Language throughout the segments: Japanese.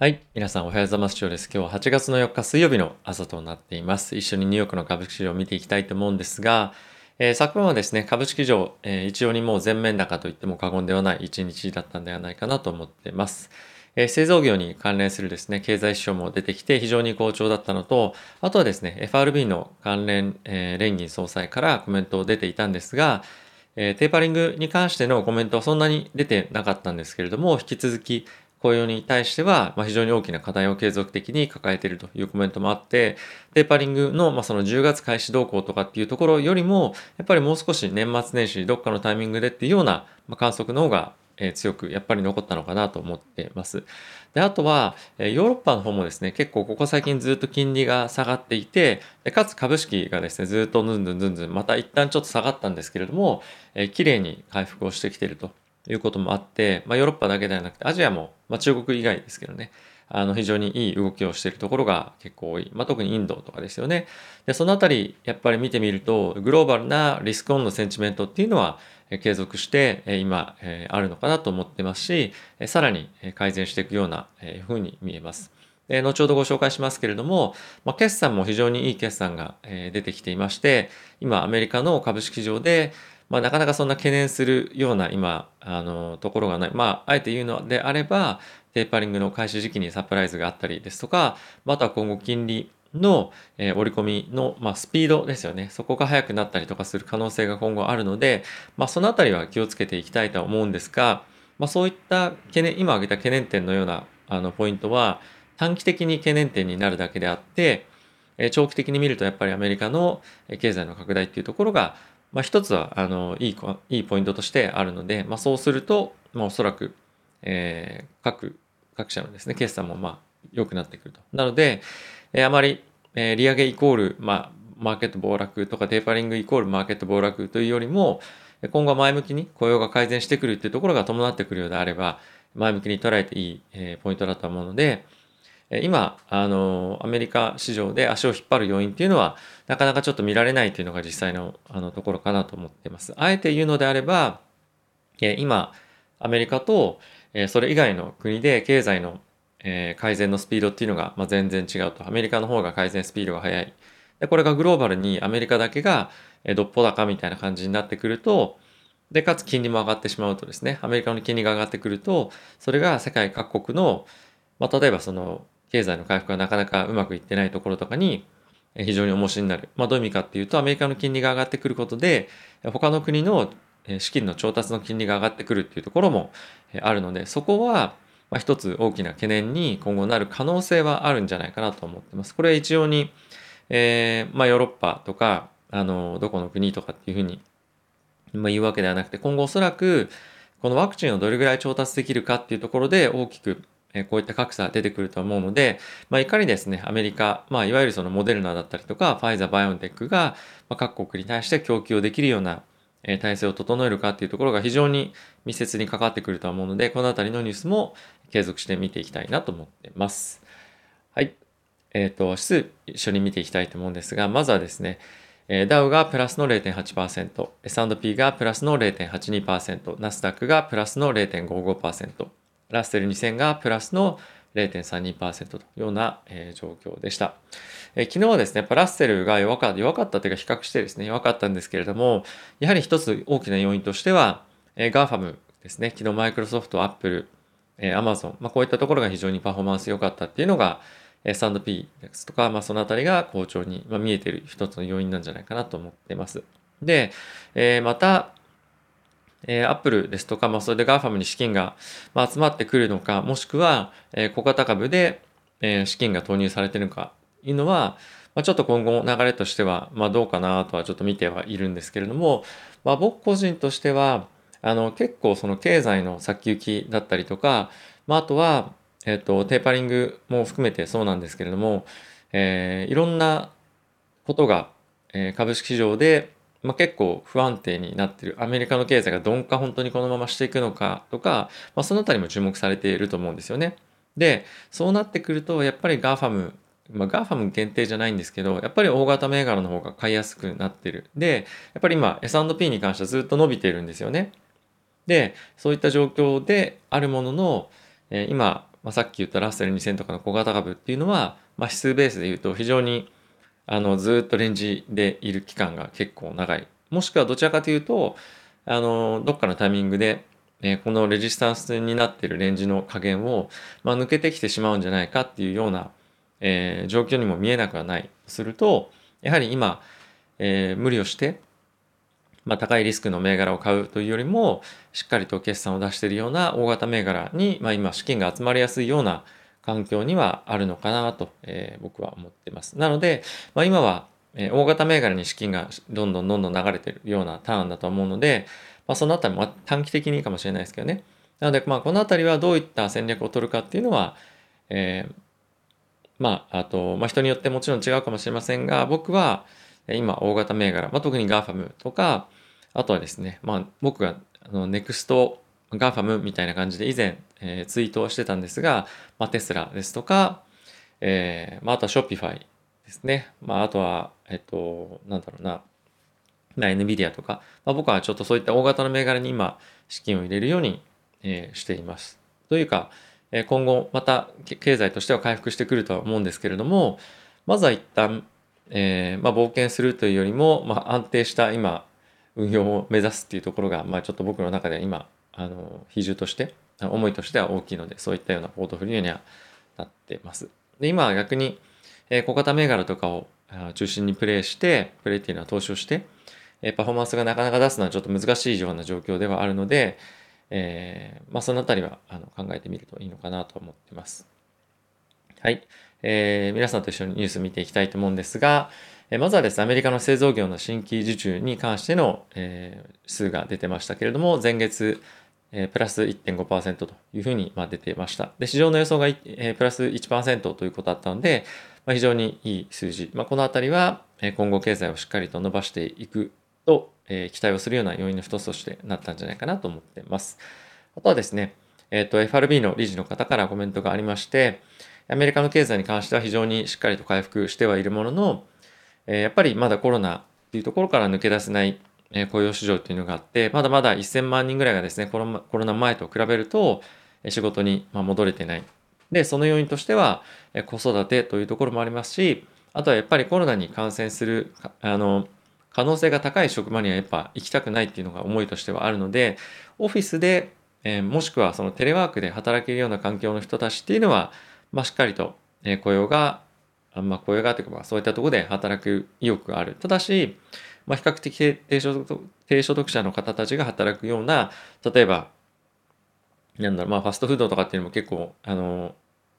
はい。皆さんおはようございます。今日です。今日は8月の4日水曜日の朝となっています。一緒にニューヨークの株式市場を見ていきたいと思うんですが、えー、昨晩はですね、株式市場、えー、一応にもう全面高と言っても過言ではない一日だったんではないかなと思っています。えー、製造業に関連するですね、経済指標も出てきて非常に好調だったのと、あとはですね、FRB の関連、えー、連銀総裁からコメントを出ていたんですが、え、テーパリングに関してのコメントはそんなに出てなかったんですけれども、引き続き雇用に対しては、まあ、非常に大きな課題を継続的に抱えているというコメントもあって、テーパリングの、まあ、その10月開始動向とかっていうところよりも、やっぱりもう少し年末年始どっかのタイミングでっていうような、まあ、観測の方がえ強くやっぱり残ったのかなと思ってます。で、あとは、えヨーロッパの方もですね、結構ここ最近ずっと金利が下がっていて、でかつ株式がですね、ずっとずんずんずんずん、また一旦ちょっと下がったんですけれども、えー、綺麗に回復をしてきているということもあって、まあ、ヨーロッパだけではなくて、アジアも、まあ、中国以外ですけどね、あの非常にいい動きをしているところが結構多い。まあ、特にインドとかですよね。で、そのあたり、やっぱり見てみると、グローバルなリスクオンのセンチメントっていうのは、継続して今あるのかなと思ってますし、さらに改善していくようなふうに見えます。後ほどご紹介しますけれども、まあ、決算も非常にいい決算が出てきていまして、今アメリカの株式市場で、まあ、なかなかそんな懸念するような今、あの、ところがない。まあ、あえて言うのであれば、テーパリングの開始時期にサプライズがあったりですとか、また今後金利の、えー、折り込みの、まあ、スピードですよね。そこが速くなったりとかする可能性が今後あるので、まあ、そのあたりは気をつけていきたいとは思うんですが、まあ、そういった懸念、今挙げた懸念点のようなあのポイントは、短期的に懸念点になるだけであって、えー、長期的に見るとやっぱりアメリカの経済の拡大っていうところが、まあ、一つはあのいいいいポイントとしてあるので、まあ、そうすると、まあ、おそらく、えー、各各社のですね決算もまあ良くなってくると。なので、えー、あまり、えー、利上げイコール、まあ、マーケット暴落とかテーパリングイコールマーケット暴落というよりも今後は前向きに雇用が改善してくるっていうところが伴ってくるようであれば前向きに捉えていい、えー、ポイントだと思うので、今、あの、アメリカ市場で足を引っ張る要因っていうのは、なかなかちょっと見られないというのが実際のあのところかなと思っています。あえて言うのであれば、今、アメリカとそれ以外の国で経済の改善のスピードっていうのが全然違うと。アメリカの方が改善スピードが速い。で、これがグローバルにアメリカだけがどっぽ高みたいな感じになってくると、で、かつ金利も上がってしまうとですね、アメリカの金利が上がってくると、それが世界各国の、まあ、例えばその経済の回復がなかなかうまくいってないところとかに非常に重しになる。まあ、どういう意味かっていうと、アメリカの金利が上がってくることで、他の国の資金の調達の金利が上がってくるっていうところもあるので、そこは、まあ、一つ大きな懸念に今後なる可能性はあるんじゃないかなと思ってます。これは一応に、えー、まあ、ヨーロッパとか、あの、どこの国とかっていうふうに、ま、言うわけではなくて、今後おそらく、このワクチンをどれぐらい調達できるかっていうところで大きくえこういった格差出てくると思うので、まあ、いかにですね、アメリカ、まあ、いわゆるそのモデルナだったりとか、ファイザー、バイオンテックが、まあ、各国に対して供給をできるような、え体制を整えるかっていうところが非常に密接に関わってくると思うので、このあたりのニュースも継続して見ていきたいなと思ってます。はい。えっ、ー、と、指数一緒に見ていきたいと思うんですが、まずはですね、えダウがプラスの0.8%、S&P がプラスの0.82%、ナスダックがプラスの0.55%、ラッセル2000がプラスの0.32%というような、えー、状況でした。えー、昨日はですね、やっぱラッセルが弱かった、弱かったというか比較してですね、弱かったんですけれども、やはり一つ大きな要因としては、えー、 GAFAM ですね、昨日マイクロソフト、アップル、えー、アマゾン、まあ、こういったところが非常にパフォーマンス良かったっていうのが、S&P ですとか、まあ、そのあたりが好調に、まあ、見えている一つの要因なんじゃないかなと思っています。で、えー、また、えー、アップルですとか、まあ、それで GAFAM に資金が、まあ、集まってくるのか、もしくは、えー、小型株で、えー、資金が投入されてるのか、いうのは、まあ、ちょっと今後流れとしては、まあ、どうかなとはちょっと見てはいるんですけれども、まあ、僕個人としては、あの、結構その経済の先行きだったりとか、まあ、あとは、えっ、ー、と、テーパリングも含めてそうなんですけれども、えー、いろんなことが、えー、株式市場でまあ、結構不安定になってるアメリカの経済が鈍化本当にこのまましていくのかとか、まあ、そのあたりも注目されていると思うんですよね。でそうなってくるとやっぱり GAFAM まあ、GAFAM 限定じゃないんですけど、やっぱり大型銘柄の方が買いやすくなってる。で、やっぱり今 S&P に関してはずっと伸びているんですよね。で、そういった状況であるものの、えー、今、まあ、さっき言ったラッセル2000とかの小型株っていうのは、まあ、指数ベースで言うと非常にあのずっとレンジでいる期間が結構長い。もしくはどちらかというと、あの、どっかのタイミングで、えー、このレジスタンスになってるレンジの加減を、まあ、抜けてきてしまうんじゃないかっていうような、えー、状況にも見えなくはない。すると、やはり今、えー、無理をして、まあ、高いリスクの銘柄を買うというよりも、しっかりと決算を出しているような大型銘柄に、まあ、今資金が集まりやすいような環境にはあるのかなと、えー、僕は思ってます。なので、まあ、今は、えー、大型銘柄に資金がどんどんどんどん流れてるようなターンだと思うので、まあ、そのあたりも短期的にいいかもしれないですけどね。なので、まあ、このあたりはどういった戦略を取るかっていうのは、えー、まあ、あと、まあ、人によってもちろん違うかもしれませんが、僕は、今、大型銘柄、まあ、特に GAFAM とか、あとはですね、まあ、僕が、あの、ネクスト GAFAM みたいな感じで以前、えー、ツイートをしてたんですが、まあ、テスラですとか、えー、まあ、あとは Shopify ですね。まあ、あとは、えっと、なんだろうな、まあ、NVIDIA とか、まあ、僕はちょっとそういった大型の銘柄に今、資金を入れるように、えー、しています。というか、えー、今後また経済としては回復してくるとは思うんですけれども、まずは一旦、えー、まあ、冒険するというよりも、まあ、安定した今、運用を目指すっていうところが、まあ、ちょっと僕の中で今、あの、比重として、思いとしては大きいので、そういったようなポートフリオにはなってます。で、今は逆に、えー、小型銘柄とかを中心にプレイして、プレイっていうのは投資をして、えー、パフォーマンスがなかなか出すのはちょっと難しいような状況ではあるので、えー、まあ、そのあたりはあの考えてみるといいのかなと思ってます。はい。えー、皆さんと一緒にニュース見ていきたいと思うんですが、えまずはですね、アメリカの製造業の新規受注に関しての、えー、数が出てましたけれども、前月、えー、プラス1.5%というふうに、まあ、出てました。で、市場の予想が、えー、プラス1%ということだったので、まあ、非常にいい数字。まあ、このあたりは、え今後経済をしっかりと伸ばしていくと、え期待をするような要因の一つとしてなったんじゃないかなと思っています。あとはですね、えっ、と、FRB の理事の方からコメントがありまして、アメリカの経済に関しては非常にしっかりと回復してはいるものの、えやっぱりまだコロナっていうところから抜け出せない、え雇用市場っていうのがあって、まだまだ1000万人ぐらいがですね、コロコロナ前と比べると、仕事に戻れてない。で、その要因としては、子育てというところもありますし、あとはやっぱりコロナに感染する、あの、可能性が高い職場にはやっぱ行きたくないっていうのが思いとしてはあるので、オフィスで、え、もしくはそのテレワークで働けるような環境の人たちっていうのは、まあ、しっかりと、雇用が、あんま、雇用がというか、そういったところで働く意欲がある。ただし、まあ、比較的低所得低所得者の方たちが働くような、例えば、なんだろう、まあ、ファストフードとかっていうのも結構、あの、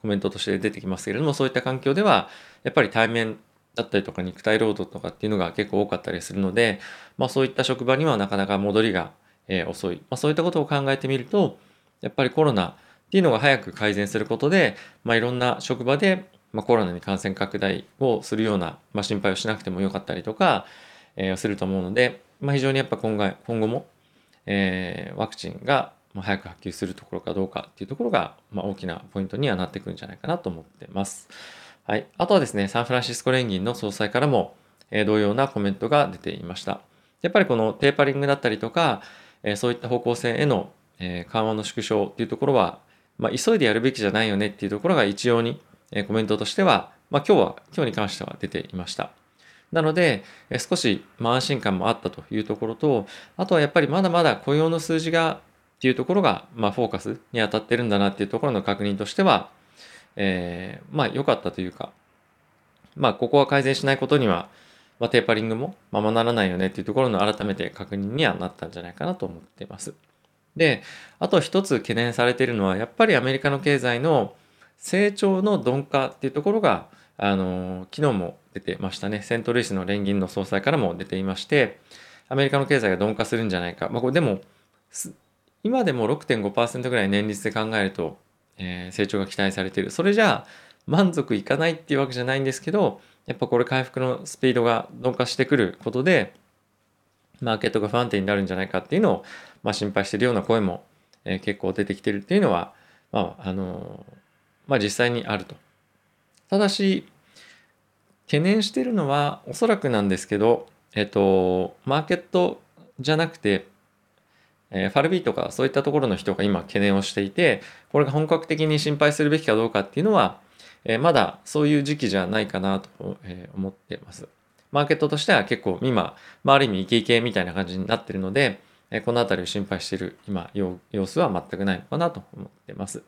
コメントとして出てきますけれども、そういった環境では、やっぱり対面だったりとか肉体労働とかっていうのが結構多かったりするので、まあ、そういった職場にはなかなか戻りが、えー、遅い。まあ、そういったことを考えてみると、やっぱりコロナっていうのが早く改善することで、まあ、いろんな職場で、まあ、コロナに感染拡大をするような、まあ、心配をしなくてもよかったりとか、えー、すると思うので、まあ、非常にやっぱ今後今後も、えー、ワクチンが早く波及するところかどうかっていうところが、まあ、大きなポイントにはなってくるんじゃないかなと思ってます。はい。あとはですね、サンフランシスコ連銀の総裁からも、えー、同様なコメントが出ていました。やっぱりこのテーパリングだったりとか、えー、そういった方向性への、えー、緩和の縮小っていうところは、まあ、急いでやるべきじゃないよねっていうところが一様に、コメントとしては、まあ、今日は、今日に関しては出ていました。なので、少し、ま、安心感もあったというところと、あとはやっぱりまだまだ雇用の数字がっていうところが、まあ、フォーカスに当たってるんだなっていうところの確認としては、えー、まあ良かったというか、まあここは改善しないことには、まあ、テーパリングもままならないよねっていうところの改めて確認にはなったんじゃないかなと思っています。で、あと一つ懸念されているのは、やっぱりアメリカの経済の成長の鈍化っていうところが、あの、昨日も出てましたね。セントルイスの連銀の総裁からも出ていまして、アメリカの経済が鈍化するんじゃないか。まあ、これでも、今でも6.5%ぐらい年率で考えると、えー、成長が期待されている。それじゃあ満足いかないっていうわけじゃないんですけど、やっぱこれ回復のスピードが鈍化してくることで、マーケットが不安定になるんじゃないかっていうのを、まあ、心配しているような声も、えー、結構出てきてるっていうのは、まあ、あのー、まあ実際にあると。ただし、懸念してるのは、おそらくなんですけど、えっと、マーケットじゃなくて、えー、ファルビーとかそういったところの人が今懸念をしていて、これが本格的に心配するべきかどうかっていうのは、えー、まだそういう時期じゃないかなと、え、思ってます。マーケットとしては結構今、まあ、ある意味イケイケみたいな感じになってるので、えこの辺りを心配している今、様子は全くないのかなと思ってます。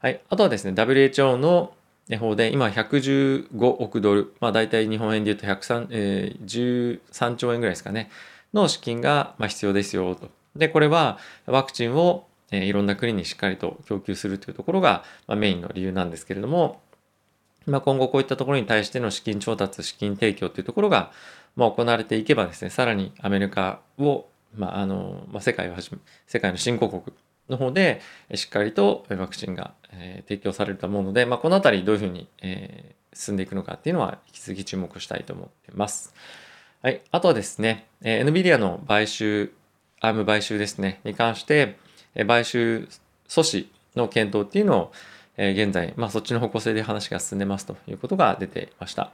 はい。あとはですね、WHO の方で今115億ドル、まあ大体日本円で言うと103、えー、13兆円ぐらいですかね、の資金がま必要ですよと。で、これはワクチンをえいろんな国にしっかりと供給するというところが、まメインの理由なんですけれども、まあ、今後こういったところに対しての資金調達、資金提供というところが、まあ、行われていけばですね、さらにアメリカを、まあ、あの、まあ、世界をはじめ、世界の新興国の方で、しっかりとワクチンが、提供されると思うので、まあ、このあたりどういうふうに、進んでいくのかっていうのは引き続き注目したいと思っています。はい。あとはですね、えー、NVIDIA の買収、アーム買収ですね、に関して、買収阻止の検討っていうのを、現在、まあ、そっちの方向性で話が進んでますということが出ていました。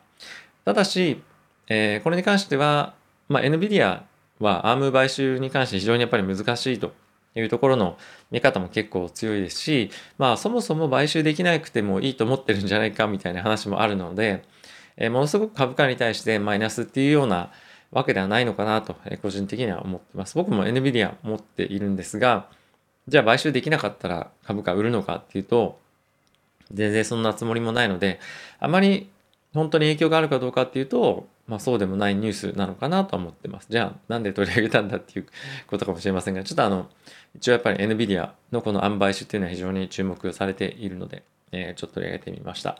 ただし、えこれに関しては、まあ、NVIDIA は ARM 買収に関して非常にやっぱり難しいというところの見方も結構強いですし、まあそもそも買収できなくてもいいと思ってるんじゃないかみたいな話もあるので、えものすごく株価に対してマイナスっていうようなわけではないのかなと、え個人的には思ってます。僕も NVIDIA 持っているんですが、じゃあ買収できなかったら株価売るのかっていうと、全然そんなつもりもないので、あまり本当に影響があるかどうかっていうと、まあそうでもないニュースなのかなと思ってます。じゃあなんで取り上げたんだっていうことかもしれませんが、ちょっとあの、一応やっぱり NVIDIA のこの塩梅種っていうのは非常に注目されているので、えー、ちょっと取り上げてみました。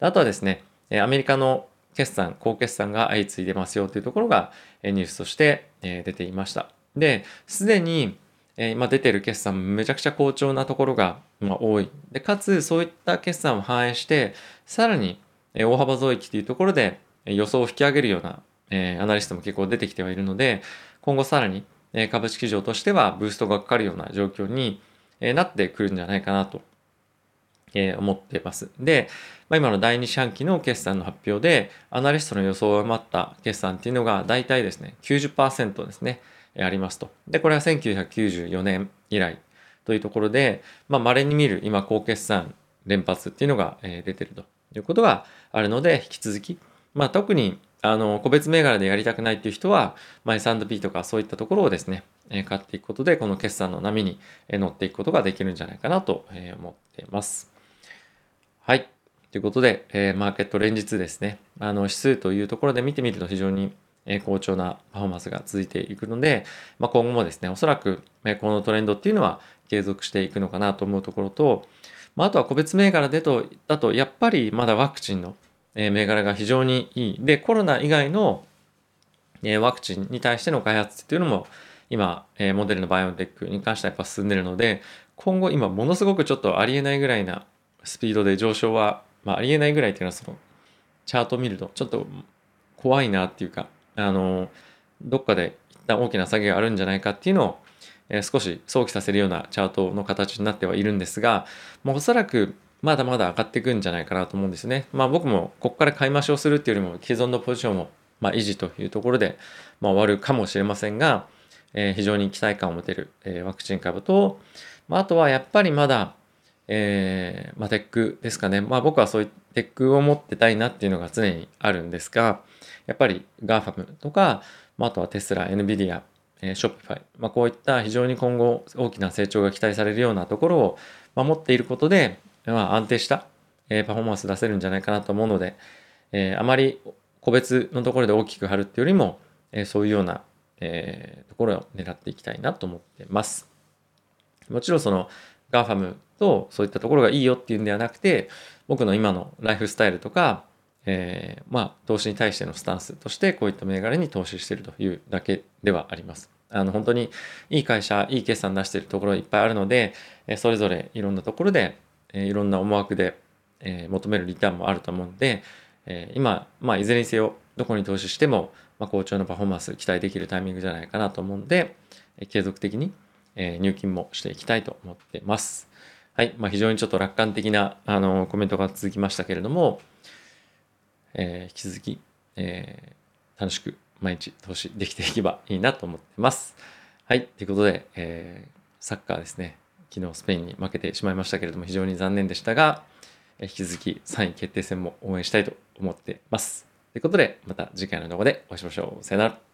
あとはですね、アメリカの決算、高決算が相次いでますよというところがニュースとして出ていました。で、すでに今出てる決算めちゃくちゃ好調なところが、多い。で、かつそういった決算を反映して、さらに大幅増益というところで予想を引き上げるような、えアナリストも結構出てきてはいるので、今後さらにえ株式市場としてはブーストがかかるような状況にえなってくるんじゃないかなとえ思っています。で、まあ、今の第2四半期の決算の発表で、アナリストの予想を上回った決算っていうのが大体ですね、90%ですね。ありますと。で、これは1994年以来というところで、まあ、稀に見る今、高決算連発っていうのが出てるということがあるので、引き続き、まあ、特にあの個別銘柄でやりたくないっていう人は、まあ、S&P とかそういったところをですね、買っていくことで、この決算の波に乗っていくことができるんじゃないかなと思っています。はい。ということで、えマーケット連日ですね、あの指数というところで見てみると非常に好調なパフォーマンスが続いていくので、まあ、今後もですね、おそらく、このトレンドっていうのは継続していくのかなと思うところと、まあ、あとは個別銘柄でと、だと、やっぱりまだワクチンの、え銘柄が非常にいい。で、コロナ以外の、えワクチンに対しての開発っていうのも、今、えモデルのバイオテックに関してはやっぱ進んでるので、今後今ものすごくちょっとありえないぐらいなスピードで上昇は、まあ、ありえないぐらいっていうのはそのチャートを見るとちょっと怖いなっていうかあのどっかで一旦大きな下げがあるんじゃないかっていうのを、え、少し想起させるようなチャートの形になってはいるんですが、もうおそらくまだまだ上がっていくんじゃないかなと思うんですね。まあ僕もここから買い増しをするっていうよりも既存のポジションをま維持というところで、ま、終わるかもしれませんが、えー、非常に期待感を持てる、えー、ワクチン株と、まあ、あとはやっぱりまだ、えーまあ、テックですかね。まあ僕はそういうテックを持ってたいなっていうのが常にあるんですが、やっぱり GAFAM とか、まあ、あとはテスラ、NVIDIA、えー、Shopify、まあ、こういった非常に今後大きな成長が期待されるようなところを守っていることで、まあ、安定した、えー、パフォーマンス出せるんじゃないかなと思うので、えー、あまり個別のところで大きく張るっていうよりも、えー、そういうような、え、ところを狙っていきたいなと思ってます。もちろんその GAFAM とそういったところがいいよっていうんではなくて、僕の今のライフスタイルとか、えー、まあ、投資に対してのスタンスとして、こういった銘柄に投資しているというだけではあります。あの、本当にいい会社、いい決算出しているところいっぱいあるので、えそれぞれいろんなところで、えいろんな思惑で、え求めるリターンもあると思うので、え今、まあ、いずれにせよ、どこに投資しても、まあ、好調なパフォーマンス期待できるタイミングじゃないかなと思うので、え継続的に、え入金もしていきたいと思ってます。はい。まあ、非常にちょっと楽観的な、あの、コメントが続きましたけれども、えー、引き続き、えー、楽しく毎日投資できていけばいいなと思ってます。はい。ということで、えー、サッカーですね。昨日スペインに負けてしまいましたけれども、非常に残念でしたが、引き続き3位決定戦も応援したいと思ってます。ということで、また次回の動画でお会いしましょう。さよなら。